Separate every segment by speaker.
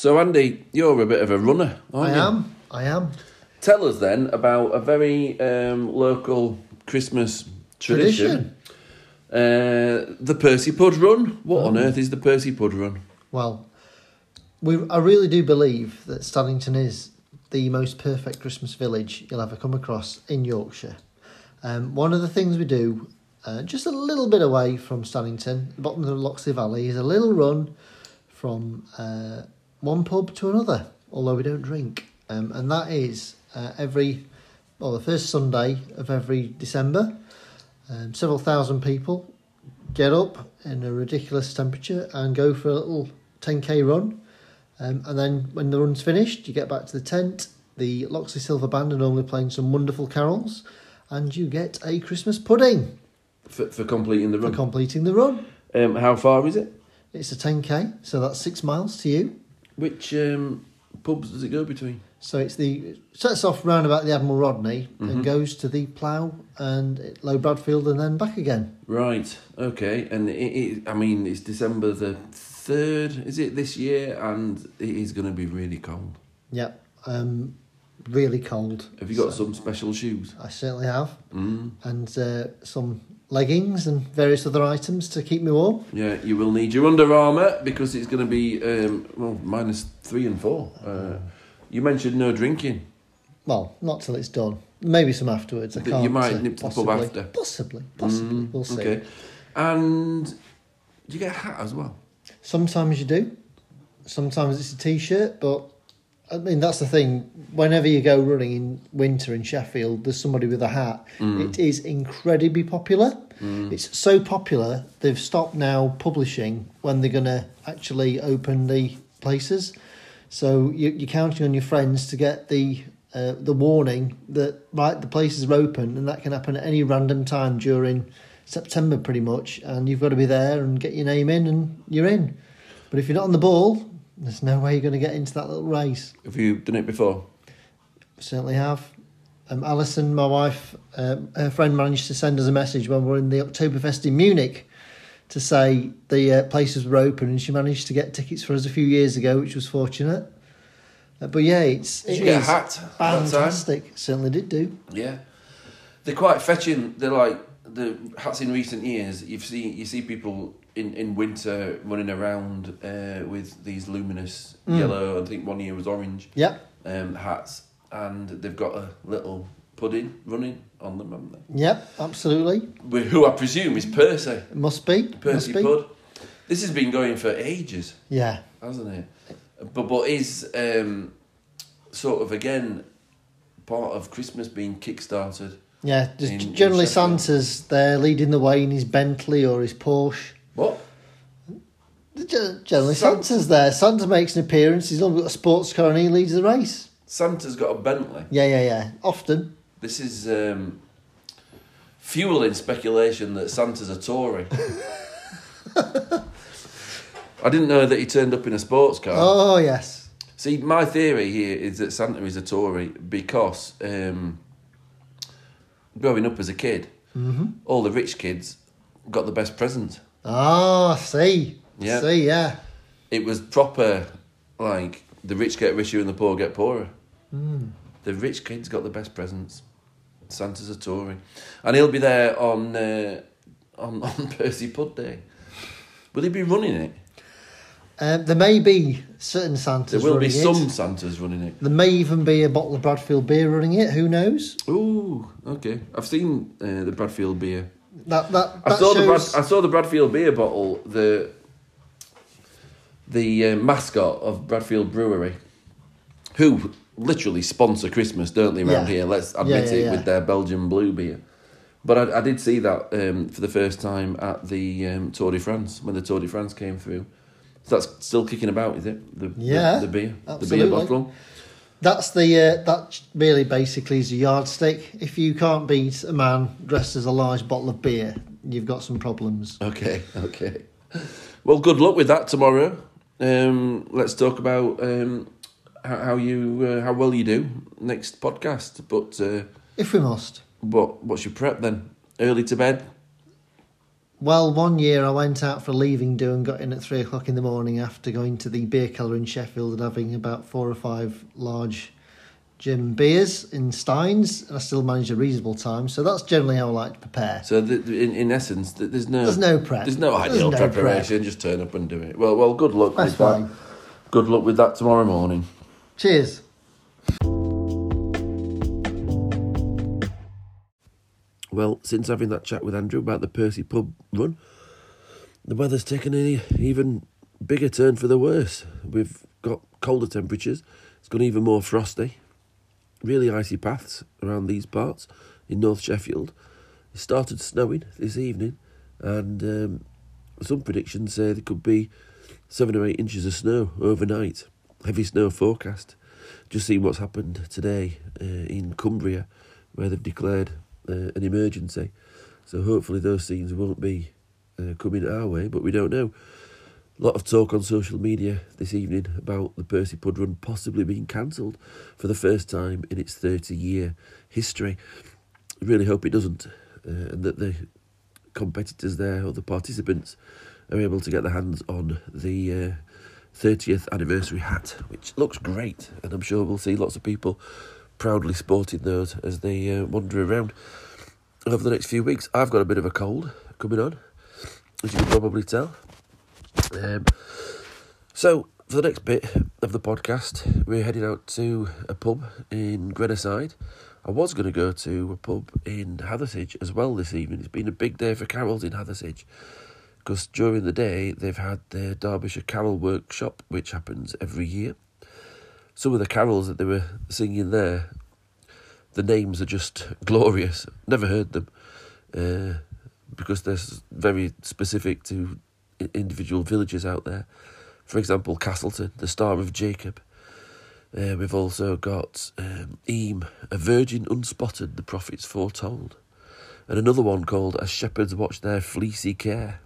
Speaker 1: So, Andy, you're a bit of a runner, aren't you?
Speaker 2: I
Speaker 1: you?
Speaker 2: am. I am.
Speaker 1: Tell us then about a very um, local Christmas tradition. Uh, the Percy Pud Run. What on
Speaker 2: Oh.
Speaker 1: earth is the Percy Pud Run?
Speaker 2: Well, we I really do believe that Stannington is the most perfect Christmas village you'll ever come across in Yorkshire. Um, one of the things we do, uh, just a little bit away from Stannington, the bottom of the Loxley Valley, is a little run from uh, one pub to another, although we don't drink. Um, and that is uh, every, well, the first Sunday of every December. Um, several thousand people get up in a ridiculous temperature and go for a little 10k run. Um, and then when the run's finished, you get back to the tent. The Loxley Silver Band are normally playing some wonderful carols, and you get a Christmas pudding
Speaker 1: For, for completing the
Speaker 2: for
Speaker 1: run.
Speaker 2: completing the run.
Speaker 1: um, how far is it?
Speaker 2: It's a 10k, so that's six miles to you.
Speaker 1: Which um, pubs does it go between?
Speaker 2: So it's the it sets off round about the Admiral Rodney
Speaker 1: Mhm.
Speaker 2: and goes to the Plough and Low Bradfield and then back again.
Speaker 1: Right. Okay. And it, it, I mean, it's December the third. Is it this year? And it is going to be really cold.
Speaker 2: Yep, um, really cold.
Speaker 1: Have you got
Speaker 2: So-
Speaker 1: some special shoes?
Speaker 2: I certainly have,
Speaker 1: Mm.
Speaker 2: and uh, some leggings and various other items to keep me warm.
Speaker 1: Yeah, you will need your Under Armour because it's going to be um, well minus three and four. Uh, you mentioned no drinking.
Speaker 2: Well, not till it's done. Maybe some afterwards. I can't.
Speaker 1: you might
Speaker 2: uh,
Speaker 1: nip to the pub
Speaker 2: possibly,
Speaker 1: after.
Speaker 2: Possibly, possibly.
Speaker 1: Mm,
Speaker 2: we'll see.
Speaker 1: Okay. And do you get a hat as well?
Speaker 2: Sometimes you do. Sometimes it's a t-shirt, but I mean that's the thing. Whenever you go running in winter in Sheffield, there's somebody with a hat.
Speaker 1: Mm.
Speaker 2: It is incredibly popular. It's so popular they've stopped now publishing when they're going to actually open the places. So you, you're counting on your friends to get the uh, the warning that right the places are open, and that can happen at any random time during September, pretty much. And you've got to be there and get your name in, and you're in. But if you're not on the ball, there's no way you're going to get into that little race.
Speaker 1: Have you done it before?
Speaker 2: Certainly have. Um, Alison, my wife, um, her friend managed to send us a message when we were in the Oktoberfest in Munich to say the uh, places were open, and she managed to get tickets for us a few years ago, which was fortunate. Uh, but yeah, it's it
Speaker 1: you get a
Speaker 2: is
Speaker 1: hat? at that time?
Speaker 2: fantastic. Certainly did do.
Speaker 1: Yeah, they're quite fetching. They're like the hats in recent years. You've seen you see people in, in winter running around uh, with these luminous
Speaker 2: Mm.
Speaker 1: yellow. I think one year was orange
Speaker 2: Yep,
Speaker 1: um, hats, and they've got a little pudding running on them, haven't they?
Speaker 2: yep, absolutely.
Speaker 1: Wh- Who I presume is Percy,
Speaker 2: It must be.
Speaker 1: Percy
Speaker 2: must be.
Speaker 1: Pud. This has been going for ages,
Speaker 2: Yeah,
Speaker 1: hasn't it? But what is um, sort of again part of Christmas being kick-started.
Speaker 2: yeah. Just
Speaker 1: In- in
Speaker 2: generally,
Speaker 1: Sheffield.
Speaker 2: Santa's there leading the way in his Bentley or his Porsche. Generally,
Speaker 1: Sant-
Speaker 2: Santa's there. Santa makes an appearance. He's normally got a sports car and he leads the race.
Speaker 1: Santa's got a Bentley.
Speaker 2: Yeah, yeah, yeah. Often.
Speaker 1: This is um, fueling speculation that Santa's a Tory. I didn't know that he turned up in a sports car.
Speaker 2: Oh, yes.
Speaker 1: See, my theory here is that Santa is a Tory because um, growing up as a kid,
Speaker 2: Mm-hmm.
Speaker 1: all the rich kids got the best presents.
Speaker 2: Ah, see.
Speaker 1: Yeah.
Speaker 2: See, yeah.
Speaker 1: It was proper, like, the rich get richer and the poor get poorer.
Speaker 2: Mm.
Speaker 1: The rich kids got the best presents. Santa's a Tory, and he'll be there on uh, on on Percy Pud Day. Will he be running it?
Speaker 2: Um, there may be certain Santas
Speaker 1: There will be some
Speaker 2: it.
Speaker 1: Santas running it.
Speaker 2: There may even be a bottle of Bradfield beer running it. Who knows?
Speaker 1: Ooh, okay. I've seen uh, the Bradfield beer.
Speaker 2: That that,
Speaker 1: I
Speaker 2: that
Speaker 1: saw the Brad. I saw the Bradfield beer bottle. The the uh, mascot of Bradfield Brewery, who literally sponsor Christmas, don't they? Around
Speaker 2: Yeah.
Speaker 1: here, let's admit
Speaker 2: Yeah, yeah,
Speaker 1: it with their Belgian blue beer. But I, I did see that um, for the first time at the um, Tour de France when the Tour de France came through. So that's still kicking about, is it? The, the-
Speaker 2: Yeah,
Speaker 1: the, beer, the beer bottle.
Speaker 2: That's the uh, that really basically is a yardstick. If you can't beat a man dressed as a large bottle of beer, you've got some problems.
Speaker 1: Okay, okay. Well, good luck with that tomorrow. Um, let's talk about um, how, how you uh, how well you do next podcast. But uh,
Speaker 2: If we must.
Speaker 1: what what's your prep then? Early to bed.
Speaker 2: well, one year I went out for a leaving do and got in at three o'clock in the morning after going to the beer cellar in Sheffield and having about four or five large gin beers in steins, and I still manage a reasonable time. So that's generally how I like to prepare.
Speaker 1: So the, in, in essence, th- there's no
Speaker 2: There's no prep.
Speaker 1: There's no
Speaker 2: There's
Speaker 1: ideal
Speaker 2: no prep.
Speaker 1: preparation. Just turn up and do it. Well, well, good luck
Speaker 2: That's
Speaker 1: with that.
Speaker 2: fine.
Speaker 1: Good luck with that tomorrow morning.
Speaker 2: Cheers.
Speaker 1: Well, since having that chat with Andrew about the Percy pub run, the weather's taken an even bigger turn for the worse. We've got colder temperatures. It's gone even more frosty. Really icy paths around these parts in North Sheffield. It started snowing this evening, and um, some predictions say there could be seven or eight inches of snow overnight. Heavy snow forecast. Just seen what's happened today uh, in Cumbria, where they've declared uh, an emergency. So hopefully those scenes won't be uh, coming our way, but we don't know. A lot of talk on social media this evening about the Percy Pud Run possibly being cancelled for the first time in its 30 year history. I Really hope it doesn't, uh, and that the competitors there or the participants are able to get their hands on the uh, 30th anniversary hat, which looks great, and I'm sure we'll see lots of people proudly sporting those as they uh, wander around over the next few weeks. I've got a bit of a cold coming on, as you can probably tell. Um, so, for the next bit of the podcast, we're heading out to a pub in Grenoside. I was going to go to a pub in Hathersage as well this evening. It's been a big day for carols in Hathersage because during the day they've had their Derbyshire Carol Workshop, which happens every year. Some of the carols that they were singing there, the names are just glorious. Never heard them uh, because they're very specific to individual villages out there. For example, Castleton, the Star of Jacob. Uh, we've also got um, Eyam, a virgin unspotted, the prophets foretold. And another one called As Shepherds Watch Their Fleecy Care.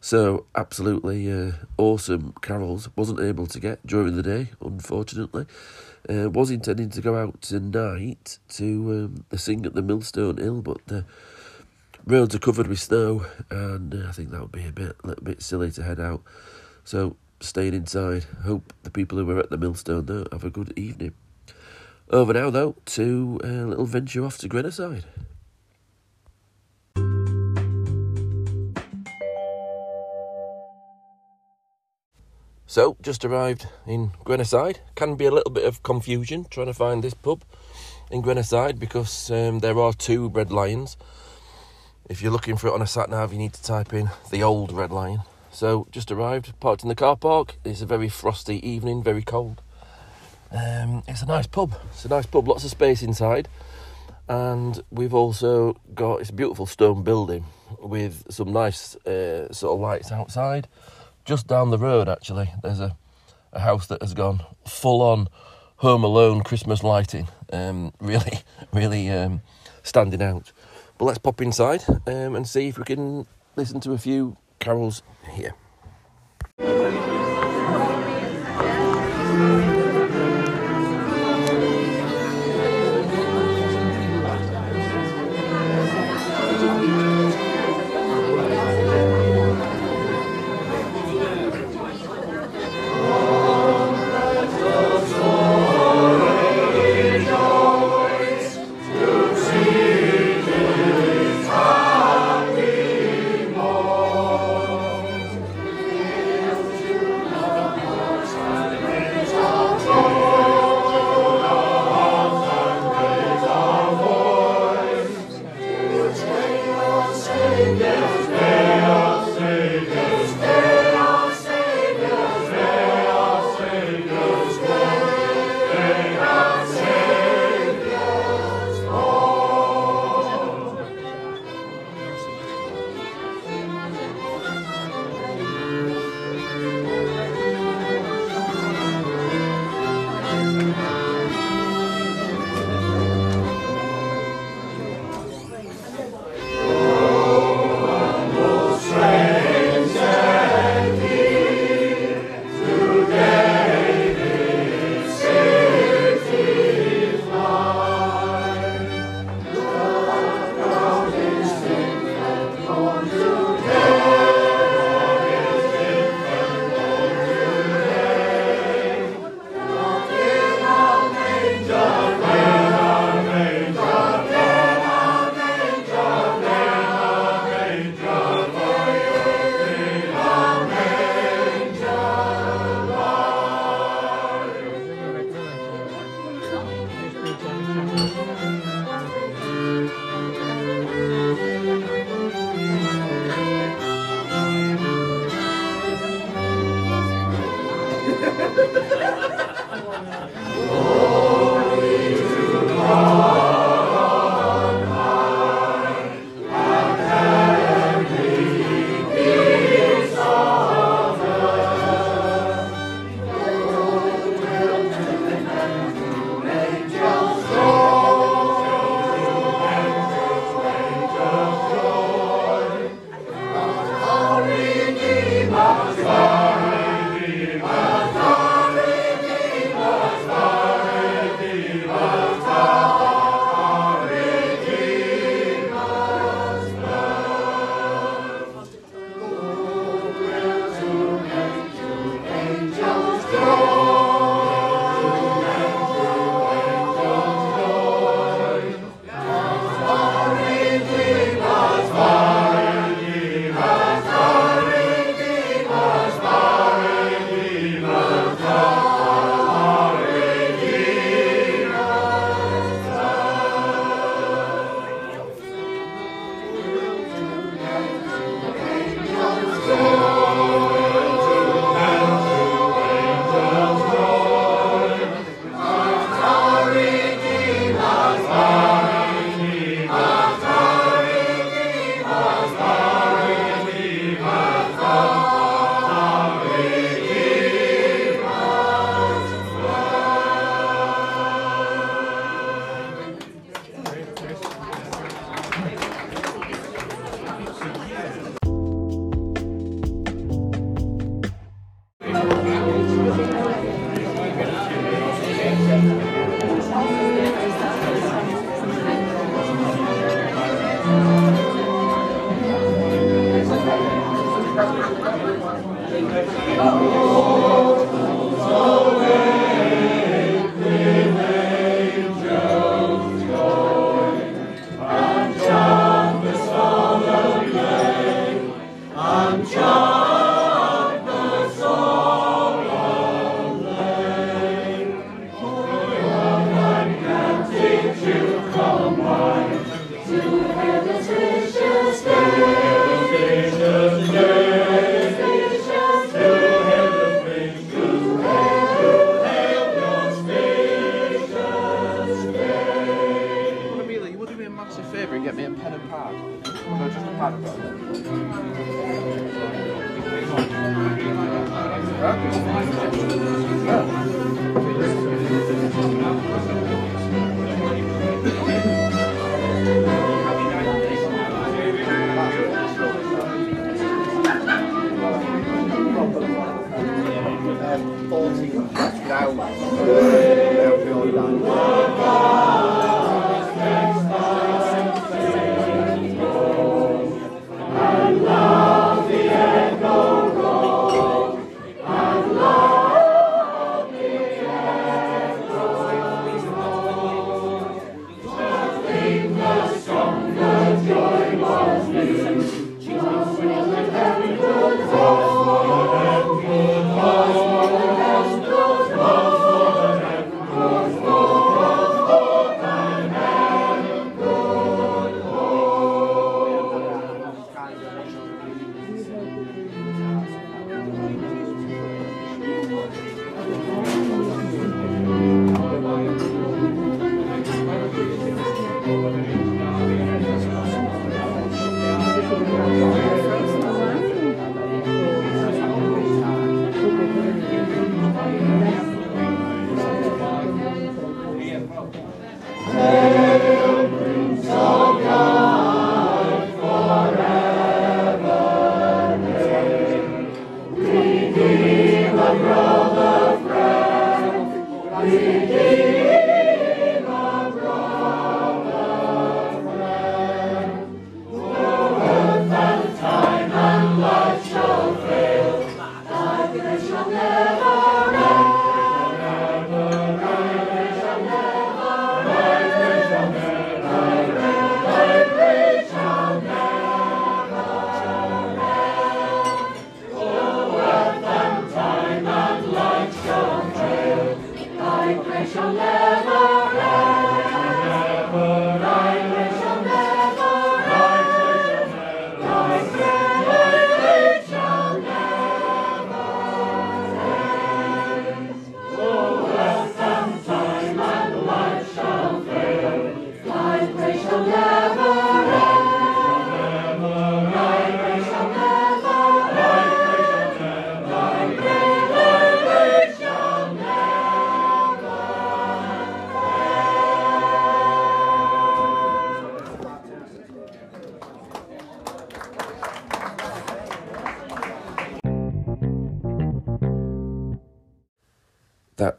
Speaker 1: So, absolutely uh, awesome carols. Wasn't able to get during the day, unfortunately. Uh, was intending to go out tonight to um, sing at the Millstone Hill, but the roads are covered with snow, and uh, I think that would be a bit, a little bit silly to head out. So, staying inside. Hope the people who were at the Millstone though have a good evening. Over now, though, to a little venture off to Grenoside. So, just arrived in Grenoside. Can be a little bit of confusion trying to find this pub in Grenoside because um, there are two Red Lions. If you're looking for it on a sat nav, you need to type in the old Red Lion. So, just arrived, parked in the car park. It's a very frosty evening, very cold. Um, it's a nice pub. It's a nice pub, lots of space inside. And we've also got a beautiful stone building with some nice uh, sort of lights outside. Just down the road, actually, there's a, a house that has gone full on Home Alone Christmas lighting. Um, really, really um, standing out. Let's pop inside um, and see if we can listen to a few carols here. I'm 油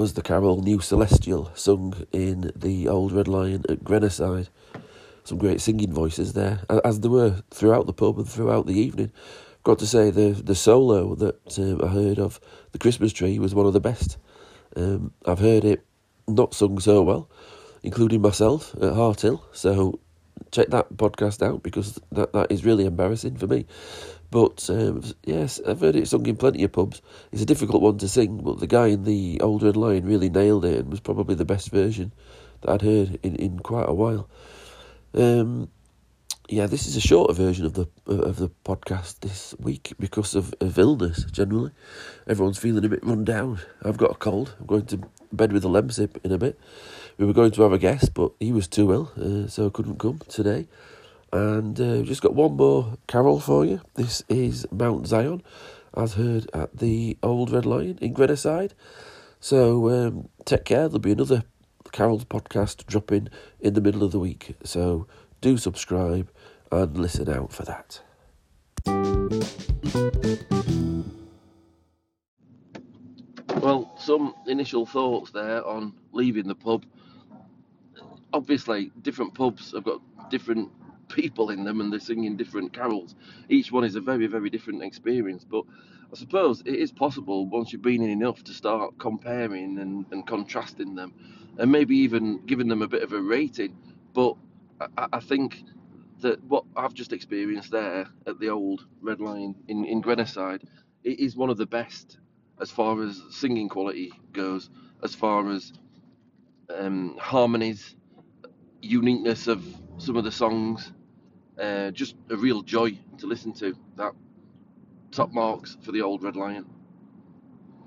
Speaker 1: was the carol New Celestial, sung in the Old Red Lion at Grenoside. Some great singing voices there, as there were throughout the pub and throughout the evening. I've Got to say, the the solo that um, I heard of the Christmas tree was one of the best. Um, I've heard it not sung so well, including myself at Harthill. So check that podcast out because that, that is really embarrassing for me. But um, yes, I've heard it sung in plenty of pubs. It's a difficult one to sing, but the guy in the Old Red Lion really nailed it and was probably the best version that I'd heard in, in quite a while. Um, yeah, this is a shorter version of the of the podcast this week because of, of illness. Generally, everyone's feeling a bit run down. I've got a cold. I'm going to bed with a Lemsip in a bit. We were going to have a guest, but he was too ill, uh, so couldn't come today. And uh, just got one more carol for you. This is Mount Zion, as heard at the Old Red Lion in Grenoside. So um, take care. There'll be another carols podcast dropping in the middle of the week. So do subscribe and listen out for that. Well, some initial thoughts there on leaving the pub. Obviously, different pubs have got different people in them and they're singing different carols. Each one is a very, very different experience. But I suppose it is possible once you've been in enough to start comparing and, and contrasting them and maybe even giving them a bit of a rating. But I, I think that what I've just experienced there at the old Red Lion in, in Grenoside, it is one of the best as far as singing quality goes, as far as um, harmonies, uniqueness of some of the songs, uh, just a real joy to listen to. That top marks for the old Red Lion.